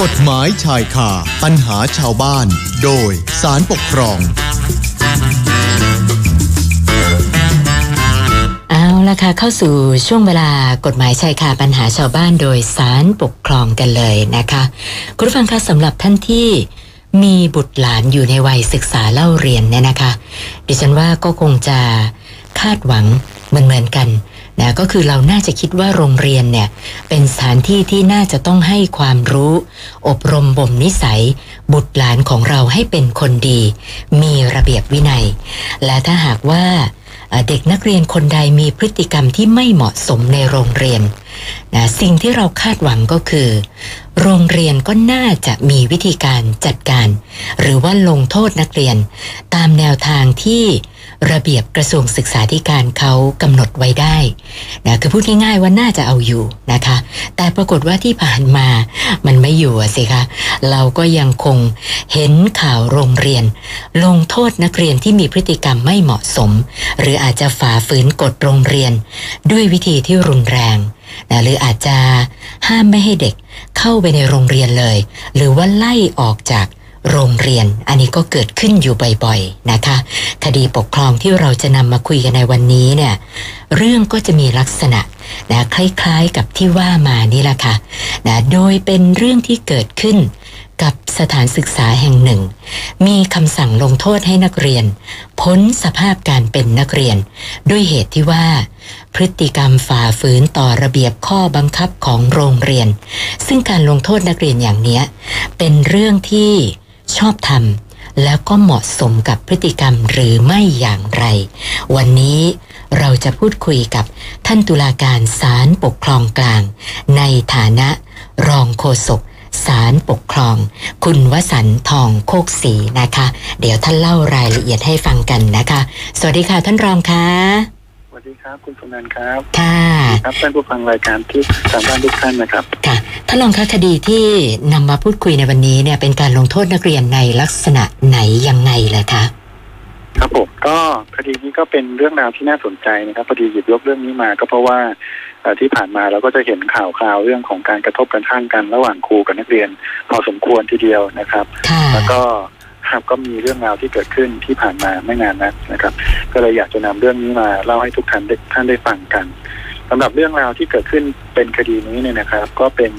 กฎหมายชายคาปัญหาชาวบ้าน โดยสารปกครอง เอาละค่ะเข้าสู่ช่วงเวลากฎหมายชายคาปัญหาชาวบ้านโดยสารปกครองกันเลยนะคะ คุณผู้ฟังคะสำหรับท่านที่มีบุตรหลานอยู่ในวัยศึกษาเล่าเรียนเนี่ยนะคะ ดิฉันว่าก็คงจะคาดหวังเหมือนเหมือนๆกัน นะก็คือเราน่าจะคิดว่าโรงเรียนเนี่ยเป็นสถานที่ที่น่าจะต้องให้ความรู้ อบรมบ่มนิสัย บุตรหลานของเราให้เป็นคนดี มีระเบียบวินัย และถ้าหากว่าเด็กนักเรียนคนใดมีพฤติกรรมที่ไม่เหมาะสมในโรงเรียนนะสิ่งที่เราคาดหวังก็คือ โรงเรียนก็น่าจะมีวิธีการจัดการ หรือว่าลงโทษนักเรียน ตามแนวทางที่ ระเบียบกระทรวงศึกษาธิการเขากำหนดไว้ได้นะคือพูดง่ายๆว่าน่าจะเอาอยู่นะคะ แต่ปรากฏว่าที่ผ่านมามันไม่อยู่สิคะเราก็ยังคงเห็นข่าวโรงเรียน ลงโทษนักเรียนที่มีพฤติกรรมไม่เหมาะสม หรืออาจจะฝ่าฝืนกฎโรงเรียน ด้วยวิธีที่รุนแรงนะหรืออาจจะห้ามไม่ให้เด็กเข้าไปในโรงเรียนเลย หรือว่าไล่ออกจาก โรงเรียน อันนี้ก็เกิดขึ้นอยู่บ่อยๆนะคะ คดีปกครองที่เราจะนำมาคุยกันในวันนี้เนี่ยเรื่องก็จะมีลักษณะนะคล้ายๆกับที่ว่ามานี่แหละค่ะนะโดยเป็นเรื่องที่เกิดขึ้นกับสถานศึกษาแห่งหนึ่ง มีคำสั่งลงโทษให้นักเรียน พ้นสภาพการเป็นนักเรียน ด้วยเหตุที่ว่า พฤติกรรมฝ่าฝืนต่อระเบียบข้อบังคับของโรงเรียน ซึ่งการลงโทษนักเรียนอย่างเนี้ยเป็นเรื่องที่ ชอบทำแล้วก็เหมาะสมกับพฤติกรรมหรือไม่อย่างไร วันนี้เราจะพูดคุยกับท่านตุลาการศาลปกครองกลาง ในฐานะรองโฆษกศาลปกครอง คุณวสันทองโคกศรีนะคะ เดี๋ยวท่านเล่ารายละเอียดให้ฟังกันนะคะ สวัสดีค่ะท่านรองคะ ดีครับคุณสนันท์ครับ ค่ะครับท่านผู้ฟังรายการที่ทางบ้านทุกท่านนะครับ ค่ะท่านรองคะคดีที่นำมาพูดคุยในวันนี้เนี่ยเป็นการลงโทษนักเรียนในลักษณะไหนยังไงเลยคะ ครับผมก็คดีนี้ก็เป็นเรื่องราวที่น่าสนใจนะครับพอดีหยิบยกเรื่องนี้มาก็เพราะว่าเอ่อที่ผ่านมาเราก็จะเห็นข่าวคราวเรื่องของการกระทบกระทั่งกันระหว่างครูกับนักเรียน พอสมควรทีเดียวนะครับค่ะแล้วก็ ครับก็มีเรื่องราวที่เกิดขึ้นที่ผ่านมาไม่นานนักนะครับ ก็เลยอยากจะนำเรื่องนี้มาเล่าให้ทุกท่านได้ท่านได้ฟังกันสำหรับเรื่องราวที่เกิดขึ้นเป็นคดีนี้เนี่ยนะครับ ก็เป็น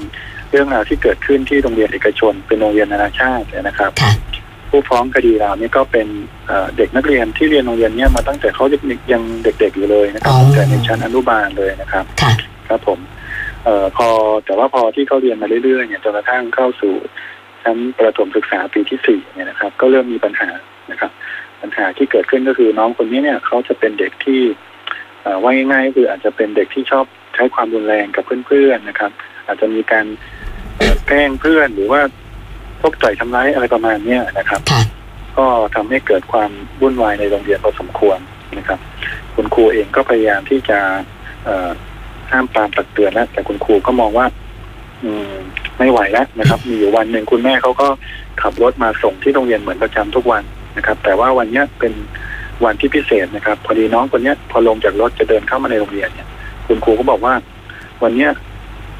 เรื่องราวที่เกิดขึ้นที่โรงเรียนเอกชน เป็นโรงเรียนนานาชาตินะครับค่ะผู้ฟ้องคดีเรานี่ก็เป็นเอ่อเด็กนักเรียนที่เรียนโรงเรียนเนี้ยมาตั้งแต่เขายังเด็กๆอยู่เลยนะครับอ๋อตั้งแต่ในชั้นอนุบาลเลยนะครับค่ะครับผมเอ่อพอแต่ว่าพอที่เขาเรียนมาเรื่อยๆเนี่ยจนกระทั่งเข้าสู่ ชั้นประถมศึกษาปีที่สี่เนี่ยนะครับ ก็เริ่มมีปัญหานะครับ ปัญหาที่เกิดขึ้นก็คือน้องคนนี้เนี่ยเขาจะเป็นเด็กที่เอ่อว่าง่ายๆก็คืออาจจะเป็นเด็กที่ชอบใช้ความรุนแรงกับเพื่อนๆนะครับ อาจจะมีการเอ่อแกล้งเพื่อนหรือว่าพวกต่อยทำร้ายอะไรประมาณเนี้ยนะครับค่ะก็ทำให้เกิดความวุ่นวายในโรงเรียนพอสมควรนะครับ คุณครูเองก็พยายามที่จะเอ่อห้ามปรามตักเตือนแล้วแต่คุณครูก็มองว่า อืม ไม่ไหวแล้วนะครับ มีอยู่วันหนึ่งคุณแม่เขาก็ขับรถมาส่งที่โรงเรียนเหมือนประจำทุกวันนะครับ แต่ว่าวันเนี้ยเป็นวันที่พิเศษนะครับ พอดีน้องคนเนี้ย พอลงจากรถจะเดินเข้ามาในโรงเรียนเนี่ย คุณครูก็บอกว่า วันเนี้ย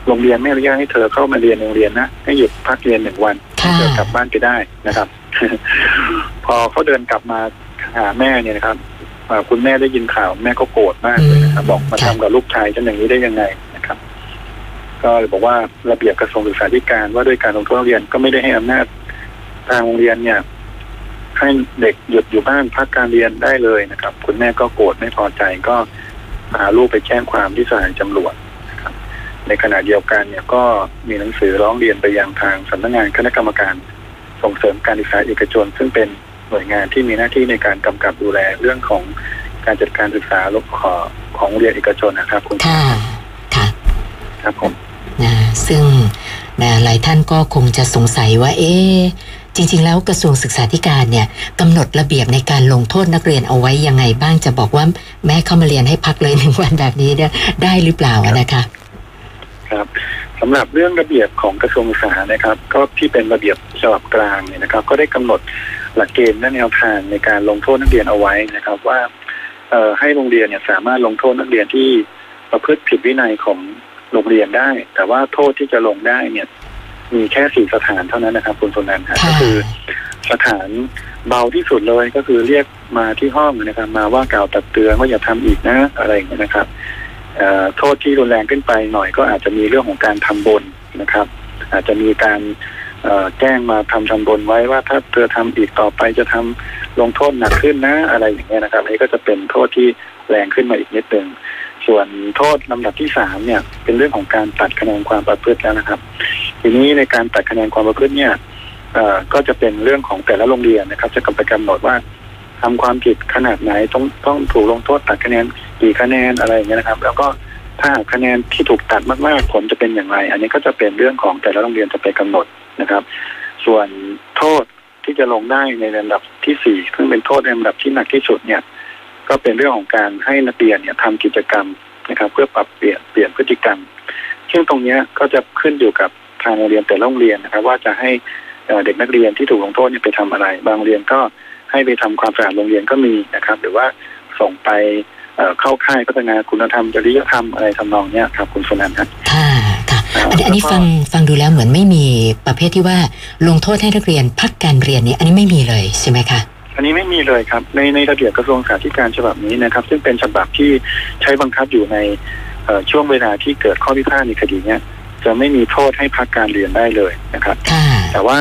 โรงเรียนไม่อนุญาตให้เธอเข้ามาเรียนโรงเรียนนะให้หยุดพักเรียนหนึ่งวันค่ะเธอกลับบ้านไปได้นะครับ พอเขาเดินกลับมาหาแม่เนี่ยนะครับอ่าคุณแม่ได้ยินข่าวแม่ก็โกรธมากเลยนะครับบอกมาทำกับลูกชายฉันอย่างนี้ได้ยังไงนะครับ ก็เลยบอกว่าระเบียบกระทรวงศึกษาธิการว่าด้วยการลงโทษนักเรียนก็ไม่ได้ให้อำนาจทางโรงเรียนเนี่ยให้เด็กหยุดอยู่บ้านพักการเรียนได้เลยนะครับ คุณแม่ก็โกรธไม่พอใจก็พาลูกไปแจ้งความที่สถานีตำรวจนะครับในขณะเดียวกันเนี่ยก็มีหนังสือร้องเรียนไปยังทางสำนักงานคณะกรรมการส่งเสริมการศึกษาเอกชน ซึ่งเป็นหน่วยงานที่มีหน้าที่ในการกำกับดูแลเรื่องของการจัดการศึกษาลกขอของโรงเรียนเอกชนนะครับ คุณค่ะ ค่ะ ครับผม นะซึ่งนะหลายท่านก็คงจะสงสัยว่า เอ๊ะจริง ๆ แล้วกระทรวงศึกษาธิการเนี่ยกำหนดระเบียบในการลงโทษนักเรียนเอาไว้ยังไงบ้างจะบอกว่าแม่เข้ามาเรียนให้พักเลยหนึ่งวันแบบนี้เนี่ยได้หรือเปล่านะคะครับสำหรับเรื่องระเบียบของกระทรวงศึกษานะครับ ก็ที่เป็นระเบียบฉบับกลางเนี่ยนะครับ ก็ได้กำหนดหลักเกณฑ์และแนวทางในการลงโทษนักเรียนเอาไว้นะครับ ว่าให้โรงเรียนเนี่ยสามารถลงโทษนักเรียนที่ประพฤติผิดวินัยของ โรงเรียนได้ แต่ว่าโทษที่จะลงได้เนี่ย มีแค่สี่สถานเท่านั้นนะครับคุณสุนันท์ฮะค่ะก็คือสถานเบาที่สุดเลยก็คือเรียกมาที่ห้องนะครับ มาว่ากล่าวตักเตือนว่าอย่าทำอีกนะอะไรอย่างเงี้ยนะครับเอ่อโทษที่รุนแรงขึ้นไปหน่อยก็อาจจะมีเรื่องของการทำบนนะครับ อาจจะมีการเอ่อแจ้งมาทำทำบนไว้ว่าถ้าเธอทำอีกต่อไปจะทำลงโทษหนักขึ้นนะ อะไรอย่างเงี้ยนะครับอันนี้ก็จะเป็นโทษที่แรงขึ้นมาอีกนิดนึง ส่วนโทษลำดับที่สามเนี่ย เป็นเรื่องของการตัดคะแนนความประพฤติแล้วนะครับ ทีนี้ในการตัดคะแนนความประพฤติเนี่ยก็จะเป็นเรื่องของแต่ละโรงเรียนนะครับ จะกำไปกำหนดว่าทำความผิดขนาดไหนต้องต้องถูกลงโทษตัดคะแนนกี่คะแนนอะไรอย่างเงี้ยนะครับ แล้วก็ถ้าคะแนนที่ถูกตัดมากๆผลจะเป็นอย่างไร อันนี้ก็จะเป็นเรื่องของแต่ละโรงเรียนจะไปกำหนดนะครับ ส่วนโทษที่จะลงได้ในลำดับที่สี่ซึ่งเป็นโทษในลำดับที่หนักที่สุดเนี่ย ก็เป็นเรื่องของการให้นักเรียนเนี่ยทำกิจกรรมนะครับ เพื่อปรับเปลี่ยนเปลี่ยนพฤติกรรม ซึ่งตรงนี้ก็จะขึ้นอยู่กับทางโรงเรียนแต่ละโรงเรียนนะครับ ว่าจะให้เด็กนักเรียนที่ถูกลงโทษเนี่ยไปทำอะไร บางโรงเรียนก็ให้ไปทำความสะอาดโรงเรียนก็มีนะครับ หรือว่าส่งไปเข้าค่ายพัฒนาคุณธรรมจริยธรรมอะไรทำนองเนี้ยครับคุณสนันท์ครับค่ะค่ะอันนี้ฟังฟังดูแล้วเหมือนไม่มีประเภทที่ว่าลงโทษให้นักเรียนพักการเรียนนี้อันนี้ไม่มีเลยใช่ไหมคะ อันนี้ไม่มีเลยครับ ในในระเบียบกระทรวงสาธารณสุขฉบับนี้นะครับ ซึ่งเป็นฉบับที่ใช้บังคับอยู่ในเอ่อช่วงเวลาที่เกิดข้อพิพาทในคดีเนี้ยจะไม่มีโทษให้พักการเรียนได้เลยนะครับค่ะแต่ว่า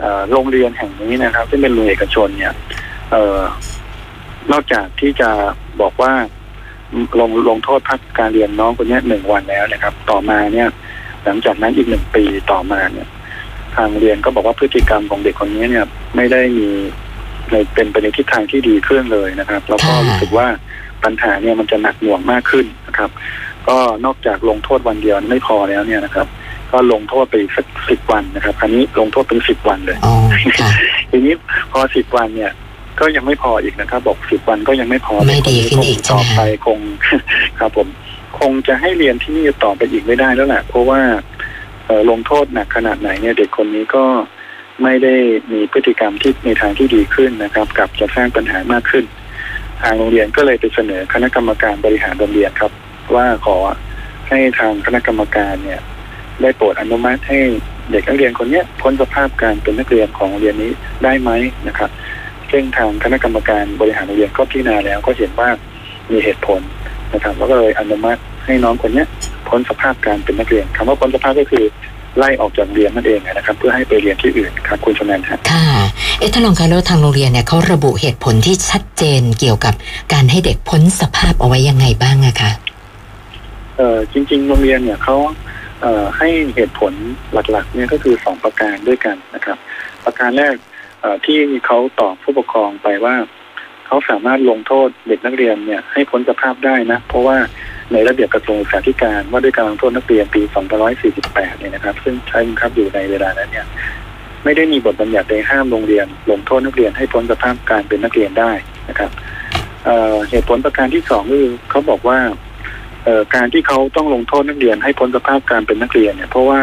เอ่อโรงเรียนแห่งนี้นะครับ ซึ่งเป็นโรงเรียนเอกชนเนี่ยเออนอกจากที่จะบอกว่าลงลงโทษพักการเรียนน้องคนเนี้ยหนึ่งวันแล้วนะครับ ต่อมาเนี่ย หลังจากนั้นอีกหนึ่งปีต่อมาเนี่ย ทางเรียนก็บอกว่าพฤติกรรมของเด็กคนนี้เนี่ย ไม่ได้มี ในเป็นไปในทิศทางที่ดีขึ้นเลยนะครับ แล้วก็ค่ะรู้สึกว่าปัญหาเนี่ยมันจะหนักหน่วงมากขึ้นนะครับ ก็นอกจากลงโทษวันเดียวไม่พอแล้วเนี่ยนะครับ ก็ลงโทษไปอีกสักสิบวันนะครับคราวนี้ลงโทษเป็นสิบวันเลยอ๋อค่ะทีนี้พอสิบวันเนี่ยก็ยังไม่พออีกนะครับ บอกสิบวันก็ยังไม่พอไม่ดีขึ้นอีกใช่ต่ไหมอคะไปคงครับผม คงจะให้เรียนที่นี่ต่อไปอีกไม่ได้แล้วแหละเพราะว่าเอ่อลงโทษหนักขนาดไหนเนี่ย เด็กคนนี้ก็ ไม่ได้มีพฤติกรรมที่ในทางที่ดีขึ้นนะครับกับจะสร้างปัญหามากขึ้น ทางโรงเรียนก็เลยไปเสนอคณะกรรมการบริหารโรงเรียนครับ ว่าขอให้ทางคณะกรรมการเนี่ย ได้โปรดอนุมัติให้เด็กนักเรียนคนเนี้ยพ้นสภาพการเป็นนักเรียนของโรงเรียนนี้ได้ไหมนะครับ ซึ่งทางคณะกรรมการบริหารโรงเรียนก็พิจารณาแล้วก็เห็นว่ามีเหตุผลนะครับแล้วก็เลยอนุมัติให้น้องคนเนี้ยพ้นสภาพการเป็นนักเรียนคำว่าพ้นสภาพก็คือ ไล่ออกจากเรียนนั่นเองนะครับ เพื่อให้ไปเรียนที่อื่นครับคุณชนันท์ฮะค่ะเอ๊ะถ้าลองคะแล้วทางโรงเรียนเนี่ยเขาระบุเหตุผลที่ชัดเจนเกี่ยวกับการให้เด็กพ้นสภาพเอาไว้ยังไงบ้างอะคะเอ่อจริง ๆ โรงเรียนเนี่ยเขาเอ่อให้เหตุผลหลักๆเนี่ยก็คือสองประการด้วยกันนะครับ ประการแรกเอ่อที่เขาตอบผู้ปกครองไปว่าเขาสามารถลงโทษเด็กนักเรียนเนี่ยให้พ้นสภาพได้นะ เพราะว่า ในระเบียบกระทรวงศึกษาธิการว่าด้วยการลงโทษนักเรียนปี 2548 เนี่ยนะครับ ซึ่งใช้บังคับอยู่ในเวลานั้นเนี่ยไม่ได้มีบทบัญญัติใดห้ามโรงเรียน ลงโทษนักเรียนให้พ้นสภาพการเป็นนักเรียนได้นะครับเเหตุผลประการที่สองคือเขาบอกว่าการที่เขาต้องลงโทษนักเรียนให้พ้นสภาพการเป็นนักเรียนเนี่ย เพราะว่า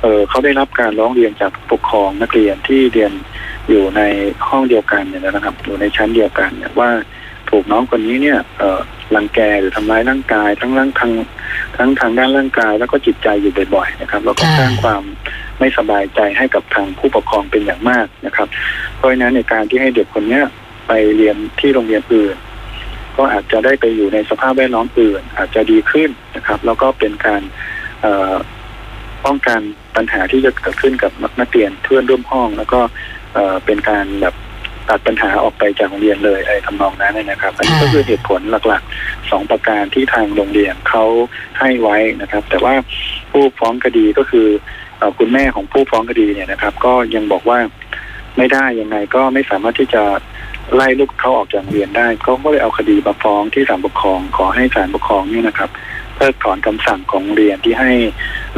เเขาได้รับการร้องเรียนจากปกครองนักเรียนที่เรียนอยู่ในห้องเดียวกันเนี่ยนะครับ อยู่ในชั้นเดียวกันเนี่ยว่า ถูกน้องคนนี้เนี่ยเอ่อรังแกหรือทำร้ายร่างกาย ทั้งร่างทางทั้งทางด้านร่างกาย แล้วก็จิตใจอยู่บ่อยๆนะครับ แล้วก็ค่ะสร้างความไม่สบายใจให้กับทางผู้ปกครองเป็นอย่างมากนะครับ เพราะฉะนั้นในการที่ให้เด็กคนเนี้ยไปเรียนที่โรงเรียนอื่น ก็อาจจะได้ไปอยู่ในสภาพแวดล้อมอื่น อาจจะดีขึ้นนะครับ แล้วก็เป็นการเอ่อป้องกันปัญหาที่จะเกิดขึ้นกับนักเรียนเพื่อนร่วมห้อง แล้วก็เอ่อเป็นการแบบ ตัดปัญหาออกไปจากโรงเรียนเลยอะไรทำนองนั้นนะครับอันนี้ก็คือเหตุผลหลักๆสองประการที่ทางโรงเรียนเขาให้ไว้นะครับ แต่ว่าผู้ฟ้องคดีก็คือเอ่อคุณแม่ของผู้ฟ้องคดีเนี่ยนะครับ ก็ยังบอกว่าไม่ได้ยังไงก็ไม่สามารถที่จะไล่ลูกเขาออกจากโรงเรียนได้เขาก็เลยเอาคดีมาฟ้องที่ศาลปกครอง ขอให้ศาลปกครองเนี่ยนะครับเพิกถอนคำสั่งของโรงเรียนที่ให้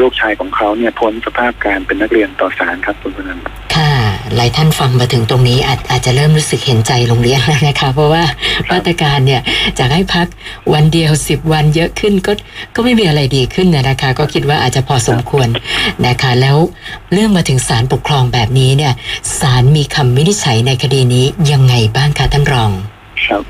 ลูกชายของเขาเนี่ยพ้นสภาพการเป็นนักเรียนต่อศาลครับคุณพนันท์ค่ะ หลายท่านฟังมาถึงตรงนี้อาจอาจจะเริ่มรู้สึกเห็นใจโรงเรียนแล้วนะคะ เพราะว่ามาตรการเนี่ยจากให้พักวันเดียวสิบวันเยอะขึ้นก็ก็ไม่มีอะไรดีขึ้นนะนะคะ ก็คิดว่าอาจจะพอสมควรนะคะ แล้วเรื่องมาถึงศาลปกครองแบบนี้เนี่ยศาลมีคำวินิจฉัยในคดีนี้ยังไงบ้างคะท่านรอง ครับ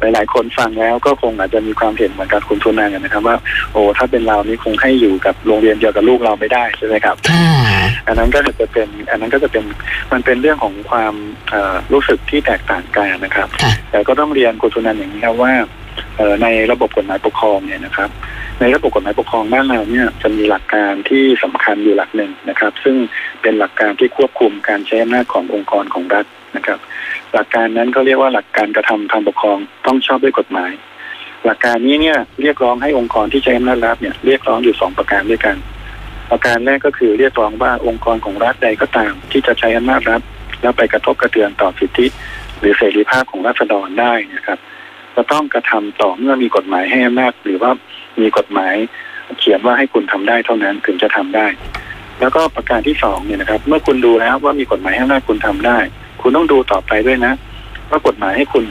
หลายๆ คนฟังแล้วก็คงอาจจะมีความเห็นเหมือนกับคุณทุนายนะครับ ว่าโอ้ถ้าเป็นเรานี่คงให้อยู่กับโรงเรียนเดียวกับลูกเราไม่ได้ใช่ไหมครับค่ะอันนั้นก็จะเป็นอันนั้นก็จะเป็นมันเป็นเรื่องของความเอ่อรู้สึกที่แตกต่างกันนะครับค่ะแต่ก็ต้องเรียนคุณสุนันท์อย่างนี้ครับว่าเอ่อในระบบกฎหมายปกครองเนี่ยนะครับ ในระบบกฎหมายปกครองบ้านเราเนี่ยจะมีหลักการที่สำคัญอยู่หลักหนึ่งนะครับ ซึ่งเป็นหลักการที่ควบคุมการใช้อำนาจขององค์กรของรัฐนะครับ หลักการนั้นเขาเรียกว่าหลักการกระทำทางปกครองต้องชอบด้วยกฎหมาย หลักการนี้เนี่ยเรียกร้องให้องค์กรที่ใช้อำนาจรัฐเนี่ยเรียกร้องอยู่สองประการด้วยกัน ประการแรกก็คือเรียกร้องว่าองค์กรของรัฐใดก็ตาม ที่จะใช้อำนาจรัฐ แล้วไปกระทบกระเทือนต่อสิทธิ หรือเสรีภาพของราษฎรได้นะครับจะต้องกระทำต่อเมื่อมีกฎหมายให้อำนาจหรือว่ามีกฎหมายเขียนว่าให้คุณทำได้เท่านั้นถึงจะทำได้ แล้วก็ประการที่สองเนี่ยนะครับ เมื่อคุณดูแล้วว่ามีกฎหมายให้อำนาจคุณทำได้ คุณต้องดูต่อไปด้วยนะ ว่ากฎหมายให้คุณ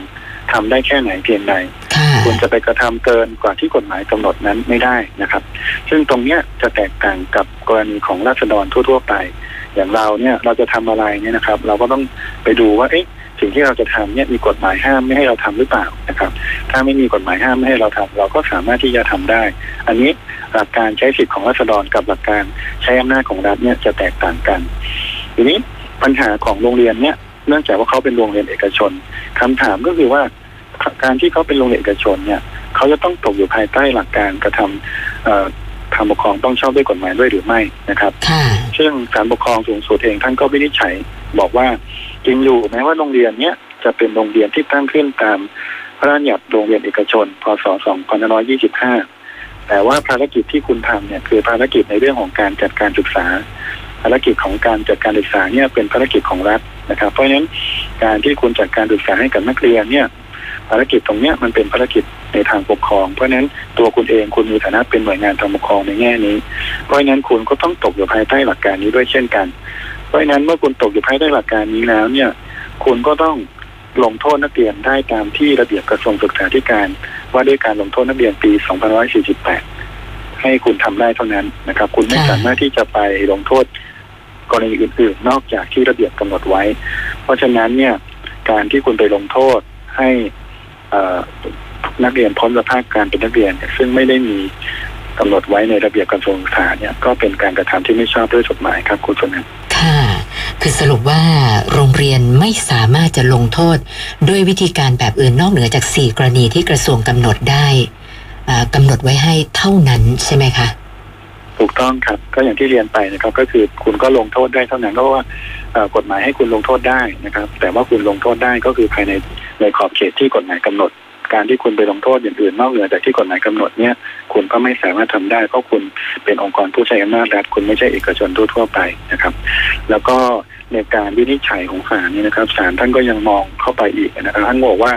ทำได้แค่ไหนเพียงใดค่ะคุณจะไปกระทำเกินกว่าที่กฎหมายกำหนดนั้นไม่ได้นะครับ ซึ่งตรงเนี้ยจะแตกต่างกับกรณีของราษฎรทั่ว ๆ ไป อย่างเราเนี่ยเราจะทำอะไรเนี่ยนะครับ เราก็ต้องไปดูว่าเอ๊ะสิ่งที่เราจะทำเนี่ยมีกฎหมายห้ามไม่ให้เราทำหรือเปล่านะครับ ถ้าไม่มีกฎหมายห้ามไม่ให้เราทำเราก็สามารถที่จะทำได้ อันนี้หลักการใช้สิทธิ์ของราษฎรกับหลักการใช้อำนาจของรัฐเนี่ยจะแตกต่างกัน ทีนี้ปัญหาของโรงเรียนเนี่ย เนื่องจากว่าเขาเป็นโรงเรียนเอกชนคำถามก็คือว่าการที่เขาเป็นโรงเรียนเอกชนเนี่ยเขาจะต้องตกอยู่ภายใต้หลักการกระทำเอ่อทางปกครองต้องชอบด้วยกฎหมายด้วยหรือไม่นะครับค่ะซึ่งศาลปกครองสูงสุดเองท่านก็วินิจฉัยบอกว่าจริงอยู่แม้ว่าโรงเรียนเนี้ยจะเป็นโรงเรียนที่ตั้งขึ้นตามพระราชบัญญัติโรงเรียนเอกชน พศ 2525 แต่ว่าภารกิจที่คุณทำเนี่ยคือภารกิจในเรื่องของการจัดการศึกษา ภารกิจของการจัดการศึกษาเนี่ยเป็นภารกิจของรัฐนะครับ เพราะฉะนั้นการที่คุณจัดการศึกษาให้กับนักเรียนเนี่ยภารกิจตรงเนี้ยมันเป็นภารกิจในทางปกครอง เพราะฉะนั้นตัวคุณเองคุณมีฐานะเป็นหน่วยงานทางปกครองในแง่นี้ เพราะฉะนั้นคุณก็ต้องตกอยู่ภายใต้หลักการนี้ด้วยเช่นกัน เพราะฉะนั้นเมื่อคุณตกอยู่ภายใต้หลักการนี้แล้วเนี่ยคุณก็ต้องลงโทษนักเรียนได้ตามที่ระเบียบกระทรวงศึกษาธิการ ว่าด้วยการลงโทษนักเรียนปี2548 ให้คุณทำได้เท่านั้นนะครับ คุณไม่สามารถที่จะไปลงโทษ กรณีอื่นๆ นอกจากที่ระเบียบกำหนดไว้ เพราะฉะนั้นเนี่ยการที่คุณไปลงโทษให้นักเรียนพ้นสภาพการเป็นนักเรียน ซึ่งไม่ได้มีกำหนดไว้ในระเบียบกระทรวงศึกษาเนี่ยก็เป็นการกระทำที่ไม่ชอบด้วยกฎหมายครับคุณชนนค่ะ คือสรุปว่าโรงเรียนไม่สามารถจะลงโทษ ด้วยวิธีการแบบอื่นนอกเหนือจาก 4 กรณีที่กระทรวงกำหนดได้อ่ากำหนดไว้ให้เท่านั้นใช่ไหมคะ ถูกต้องครับก็อย่างที่เรียนไปนะครับ ก็คือคุณก็ลงโทษได้เท่านั้นเพราะว่ากฎหมายให้คุณลงโทษได้นะครับ แต่ว่าคุณลงโทษได้ก็คือภายในในขอบเขตที่กฎหมายกำหนด การที่คุณไปลงโทษอย่างอื่นนอกเหนือจากที่กฎหมายกำหนดเนี่ยคุณก็ไม่สามารถทำได้ เพราะคุณเป็นองค์กรผู้ใช้อำนาจรัฐคุณไม่ใช่เอกชนทั่วไปนะครับ แล้วก็ในการวินิจฉัยของศาลนี่นะครับศาลท่านก็ยังมองเข้าไปอีกนะครับท่านบอกว่า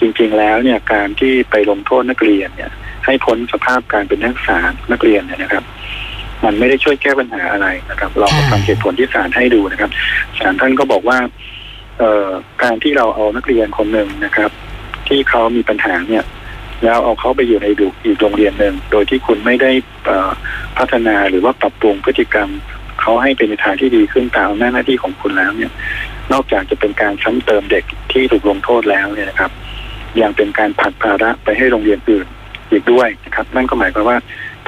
จริง ๆ แล้วเนี่ยการที่ไปลงโทษนักเรียนเนี่ยให้พ้นสภาพการเป็นนักศึกษานักเรียนเนี่ยนะครับ มันไม่ได้ช่วยแก้ปัญหาอะไรนะครับลองมาฟังเหตุผลที่ศาลให้ดูนะครับศาลท่านก็บอกว่าเอ่อการที่เราเอานักเรียนคนหนึ่งนะครับ ที่เขามีปัญหาเนี่ย แล้วเอาเขาไปอยู่ในดูอีกโรงเรียนหนึ่งโดยที่คุณไม่ได้พัฒนาหรือว่าปรับปรุงพฤติกรรมเขาให้เป็นในทางที่ดีขึ้นตามหน้าหน้าที่ของคุณแล้วเนี่ย นอกจากจะเป็นการซ้ำเติมเด็กที่ถูกลงโทษแล้วเนี่ยนะครับยังเป็นการผลักภาระไปให้โรงเรียนอื่นอีกด้วยนะครับ นั่นก็หมายความว่า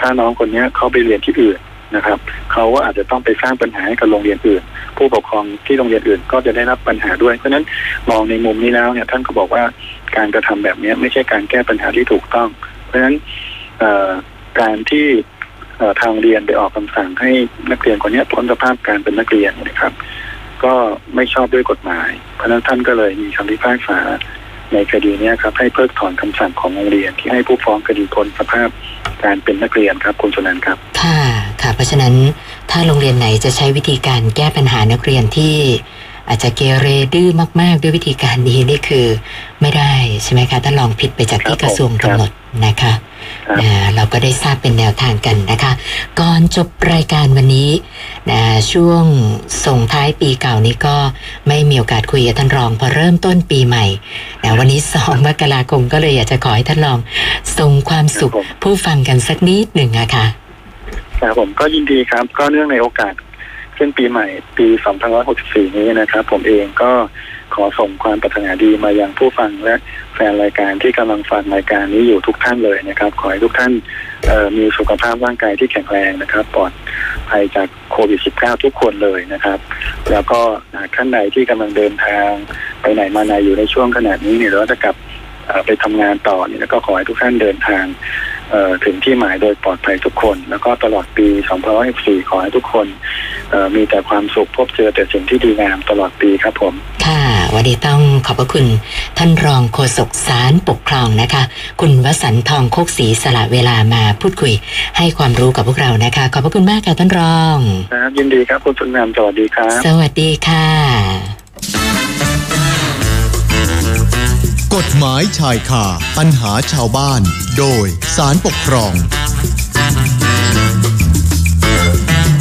ถ้าน้องคนนี้เขาไปเรียนที่อื่นนะครับเขาก็อาจจะต้องไปสร้างปัญหาให้กับโรงเรียนอื่น ผู้ปกครองที่โรงเรียนอื่นก็จะได้รับปัญหาด้วยเพราะฉะนั้นมองในมุมนี้แล้วเนี่ยท่านก็บอกว่าการกระทำแบบนี้ไม่ใช่การแก้ปัญหาที่ถูกต้อง เพราะฉะนั้นการที่ทางเรียนไปออกคำสั่งให้นักเรียนคนนี้พ้นสภาพการเป็นนักเรียนนะครับ ก็ไม่ชอบด้วยกฎหมาย เพราะฉะนั้นท่านก็เลยมีคำพิพากษา ในคดีเนี้ยครับให้เพิกถอนคำสั่งของโรงเรียน ที่ให้ผู้ฟ้องคดีพ้นสภาพการเป็นนักเรียนครับคุณชนันท์ครับ ค่ะค่ะ เพราะฉะนั้นถ้าโรงเรียนไหนจะใช้วิธีการแก้ปัญหานักเรียนที่อาจจะเกเรดื้อมาก ๆ ด้วยวิธีการนี้นี่คือ ไม่ได้ใช่ไหมคะถ้าลองผิดไปจากที่ครับกระทรวงผมครับกำหนดนะคะครับอ่า เราก็ได้ทราบเป็นแนวทางกันนะคะ ก่อนจบรายการวันนี้นะช่วงส่งท้ายปีเก่านี้ก็ไม่มีโอกาสคุยกับท่านรองพอเริ่มต้นปีใหม่นะวันนี้สองมกราคมก็เลยอยากจะขอให้ท่านรองส่งความสุขครับผมผู้ฟังกันสักนิดหนึ่งอะค่ะครับผมก็ยินดีครับก็เนื่องในโอกาส ขึ้นปีใหม่ปี 2564 นี้นะครับ ผมเองก็ขอส่งความปรารถนาดีมายังผู้ฟังและแฟนรายการที่กำลังฟังรายการนี้อยู่ทุกท่านเลยนะครับ ขอให้ทุกท่านมีสุขภาพร่างกายที่แข็งแรงนะครับปลอดภัยจากโควิด -19 ทุกคนเลยนะครับ แล้วก็ท่านใดที่กำลังเดินทางไปไหนมาไหนอยู่ในช่วงขณะนี้เนี่ยหรือว่าจะกลับไปทำงานต่อเนี่ยก็ขอให้ทุกท่านเดินทางถึงที่หมายโดยปลอดภัยทุกคน แล้วก็ตลอดปี 2564 ขอให้ทุกคน มีแต่ความสุขพบเจอแต่สิ่งที่ดีงามตลอดปีครับผม ค่ะ วันนี้ต้องขอบพระคุณ ท่านรองโฆษกสารปกครองนะคะ คุณวสันต์ทองโคกศรีสละเวลามาพูดคุย ให้ความรู้กับพวกเรานะคะ ขอบพระคุณมากค่ะท่านรองครับยินดีครับคุณสุนทรสวัสดีครับ สวัสดีค่ะ กฎหมายชายคาปัญหาชาวบ้าน โดยสารปกครอง